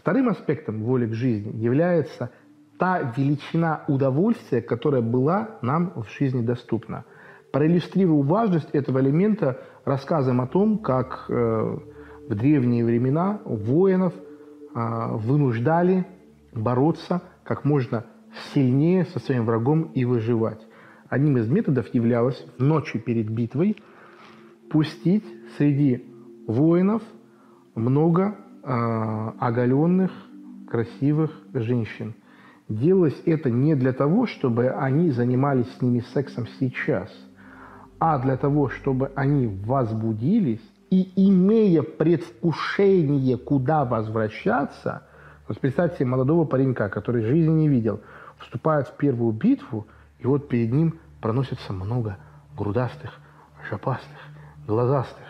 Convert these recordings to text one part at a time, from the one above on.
Вторым аспектом воли к жизни является та величина удовольствия, которая была нам в жизни доступна. Проиллюстрирую важность этого элемента рассказом о том, как э, в древние времена воинов э, вынуждали бороться как можно сильнее со своим врагом и выживать. Одним из методов являлось ночью перед битвой пустить среди воинов много оголенных, красивых женщин. Делалось это не для того, чтобы они занимались с ними сексом сейчас, а для того, чтобы они возбудились и, имея предвкушение, куда возвращаться, вот представьте себе молодого паренька, который жизни не видел, вступает в первую битву, и вот перед ним проносится много грудастых, шапастых, глазастых,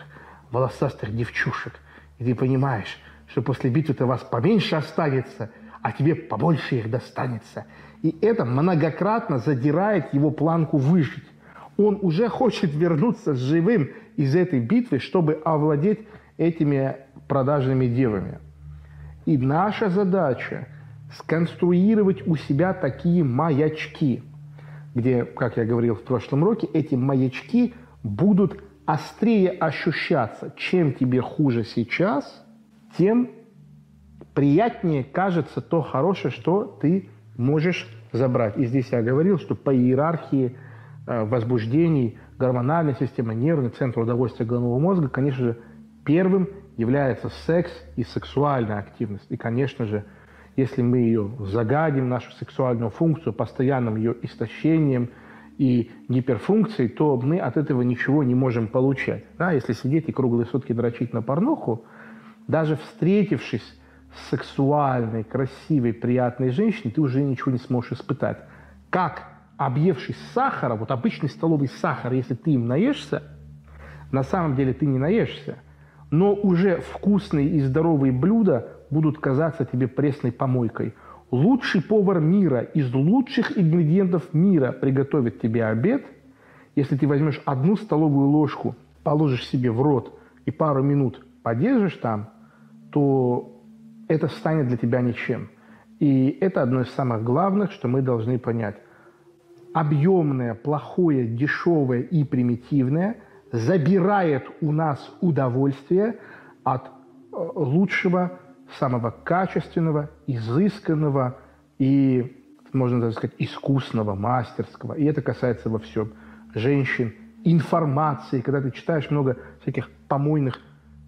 волосастых девчушек. И ты понимаешь, что после битвы-то вас поменьше останется, а тебе побольше их достанется. И это многократно задирает его планку выжить. Он уже хочет вернуться живым из этой битвы, чтобы овладеть этими продажными девами. И наша задача сконструировать у себя такие маячки, где, как я говорил в прошлом уроке, эти маячки будут острее ощущаться. Чем тебе хуже сейчас, тем приятнее кажется то хорошее, что ты можешь забрать. И здесь я говорил, что по иерархии э, возбуждений гормональной системы, нервный центр удовольствия головного мозга, конечно же, первым является секс и сексуальная активность. И, конечно же, если мы ее загадим, нашу сексуальную функцию, постоянным ее истощением и гиперфункцией, то мы от этого ничего не можем получать. Да? Если сидеть и круглые сутки дрочить на порнуху, даже встретившись с сексуальной, красивой, приятной женщиной, ты уже ничего не сможешь испытать. Как объевшись сахара, вот обычный столовый сахар, если ты им наешься, на самом деле ты не наешься, но уже вкусные и здоровые блюда будут казаться тебе пресной помойкой. Лучший повар мира из лучших ингредиентов мира приготовит тебе обед, если ты возьмешь одну столовую ложку, положишь себе в рот и пару минут подержишь там, то это станет для тебя ничем. И это одно из самых главных, что мы должны понять. Объемное, плохое, дешевое и примитивное забирает у нас удовольствие от э, лучшего самого качественного, изысканного и, можно даже сказать, искусного, мастерского. И это касается во всем. Женщин, информации, когда ты читаешь много всяких помойных,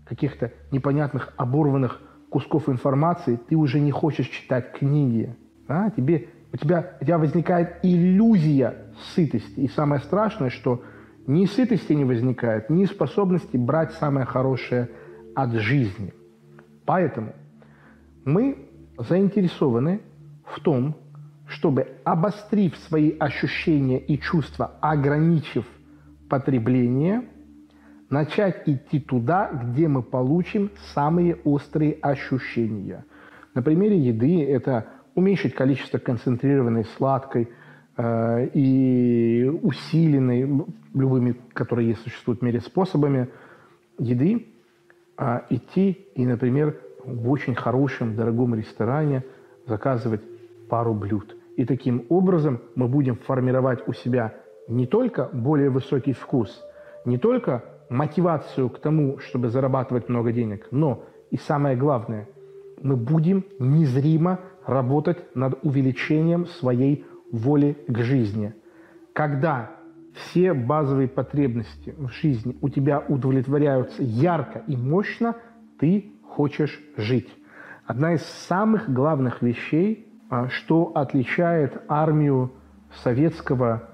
каких-то непонятных, оборванных кусков информации, ты уже не хочешь читать книги. Да? Тебе, у, тебя, у тебя возникает иллюзия сытости. И самое страшное, что ни сытости не возникает, ни способности брать самое хорошее от жизни. Поэтому мы заинтересованы в том, чтобы, обострив свои ощущения и чувства, ограничив потребление, начать идти туда, где мы получим самые острые ощущения. На примере еды это уменьшить количество концентрированной сладкой э, и усиленной любыми, которые существуют в мире способами еды, э, идти и, например, в очень хорошем, дорогом ресторане заказывать пару блюд. И таким образом мы будем формировать у себя не только более высокий вкус, не только мотивацию к тому, чтобы зарабатывать много денег, но и самое главное, мы будем незримо работать над увеличением своей воли к жизни. Когда все базовые потребности в жизни у тебя удовлетворяются ярко и мощно, ты хочешь жить. Одна из самых главных вещей, а, что отличает армию советского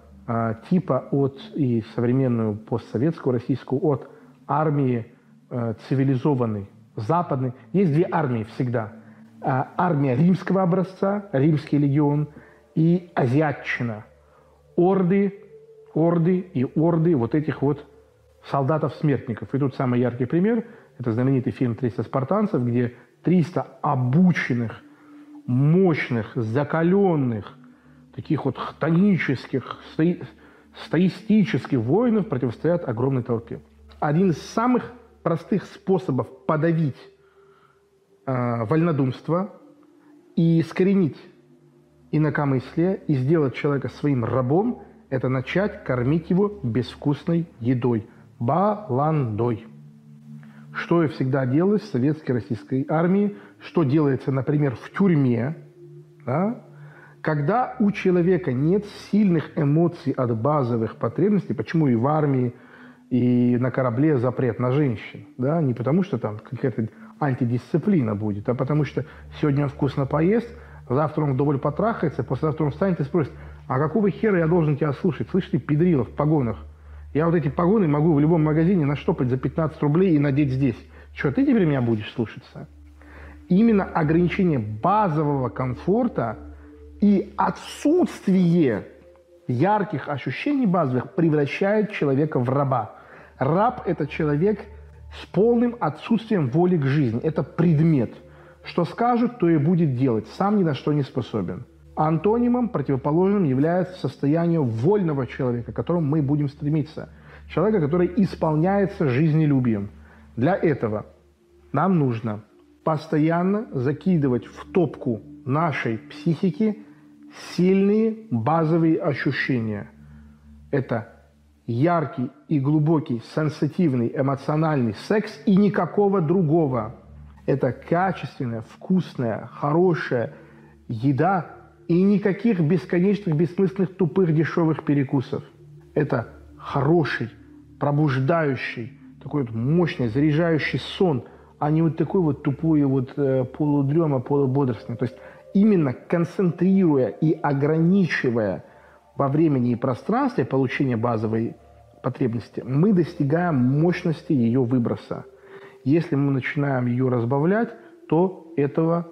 типа от и современную постсоветскую российскую от армии а, цивилизованной, западной. Есть две армии всегда. Армия римского образца, римский легион, и азиатчина. Орды, орды и орды вот этих вот солдатов-смертников. И тут самый яркий пример – это знаменитый фильм «300 спартанцев», где 300 обученных, мощных, закаленных, таких вот хтонических, стои, стоистических воинов противостоят огромной толпе. Один из самых простых способов подавить э, вольнодумство и искоренить инакомыслие и сделать человека своим рабом – это начать кормить его безвкусной едой – баландой. Что и всегда делалось в советской российской армии, что делается, например, в тюрьме, да, когда у человека нет сильных эмоций от базовых потребностей, почему и в армии, и на корабле запрет на женщин, да, не потому что там какая-то антидисциплина будет, а потому что сегодня он вкусно поест, завтра он вдоволь потрахается, послезавтра он встанет и спросит, а какого хера я должен тебя слушать? Слышь ты, педрила в погонах. Я вот эти погоны могу в любом магазине наштопать за 15 рублей и надеть здесь. Что, ты теперь меня будешь слушаться? Именно ограничение базового комфорта и отсутствие ярких ощущений базовых превращает человека в раба. Раб – это человек с полным отсутствием воли к жизни. Это предмет. Что скажет, то и будет делать. Сам ни на что не способен. Антонимом, противоположным, является состояние вольного человека, к которому мы будем стремиться. Человека, который исполняется жизнелюбием. Для этого нам нужно постоянно закидывать в топку нашей психики сильные базовые ощущения. Это яркий и глубокий, сенситивный, эмоциональный секс и никакого другого. Это качественная, вкусная, хорошая еда и никаких бесконечных, бессмысленных, тупых, дешевых перекусов. Это хороший, пробуждающий, такой вот мощный, заряжающий сон, а не вот такой вот тупой вот э, полудрема, полубодрствование. То есть именно концентрируя и ограничивая во времени и пространстве получения базовой потребности, мы достигаем мощности ее выброса. Если мы начинаем ее разбавлять, то этого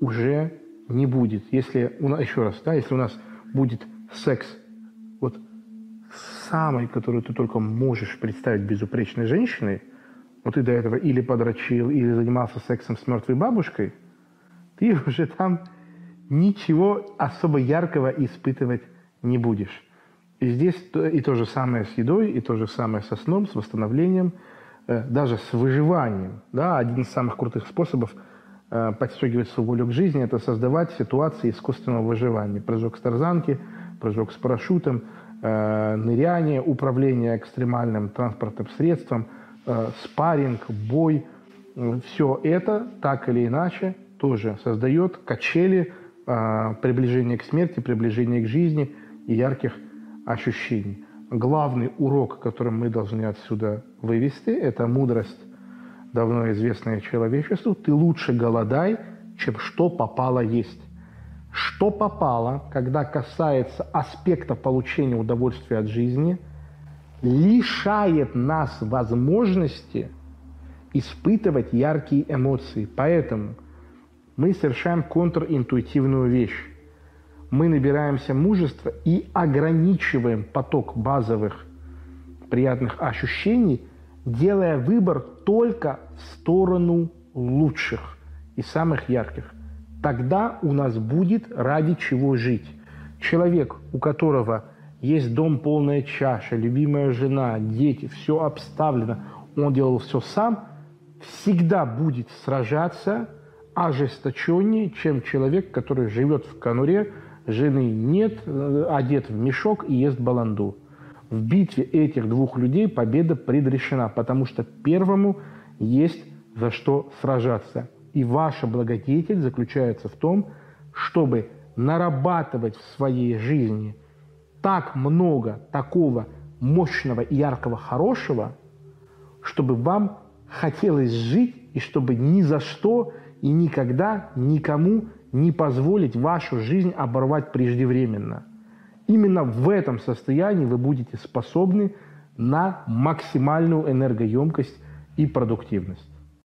уже не будет. Если у нас, еще раз, да, если у нас будет секс, вот самой, которую ты только можешь представить безупречной женщиной, вот ты до этого или подрочил, или занимался сексом с мертвой бабушкой, ты уже там ничего особо яркого испытывать не будешь. И здесь и то же самое с едой, и то же самое со сном, с восстановлением, э, даже с выживанием. Да, один из самых крутых способов э, подстегивать свою волю к жизни – это создавать ситуации искусственного выживания. Прыжок с тарзанки, прыжок с парашютом, э, ныряние, управление экстремальным транспортным средством, спарринг, бой. Все это так или иначе тоже создает качели приближения к смерти, приближения к жизни и ярких ощущений. Главный урок, который мы должны отсюда вывести, это мудрость, давно известная человечеству. Ты лучше голодай, чем что попало есть. Что попало, когда касается аспекта получения удовольствия от жизни, лишает нас возможности испытывать яркие эмоции. Поэтому мы совершаем контринтуитивную вещь мы набираемся мужества и ограничиваем поток базовых приятных ощущений, делая выбор только в сторону лучших и самых ярких. Тогда у нас будет ради чего жить. Человек, у которого есть дом полная чаша, любимая жена, дети, все обставлено, он делал все сам, всегда будет сражаться ожесточеннее, чем человек, который живет в конуре, жены нет, э, одет в мешок и ест баланду. В битве этих двух людей победа предрешена, потому что первому есть за что сражаться. И ваша благодетель заключается в том, чтобы нарабатывать в своей жизни так много такого мощного и яркого хорошего, чтобы вам хотелось жить и чтобы ни за что и никогда никому не позволить вашу жизнь оборвать преждевременно. Именно в этом состоянии вы будете способны на максимальную энергоемкость и продуктивность.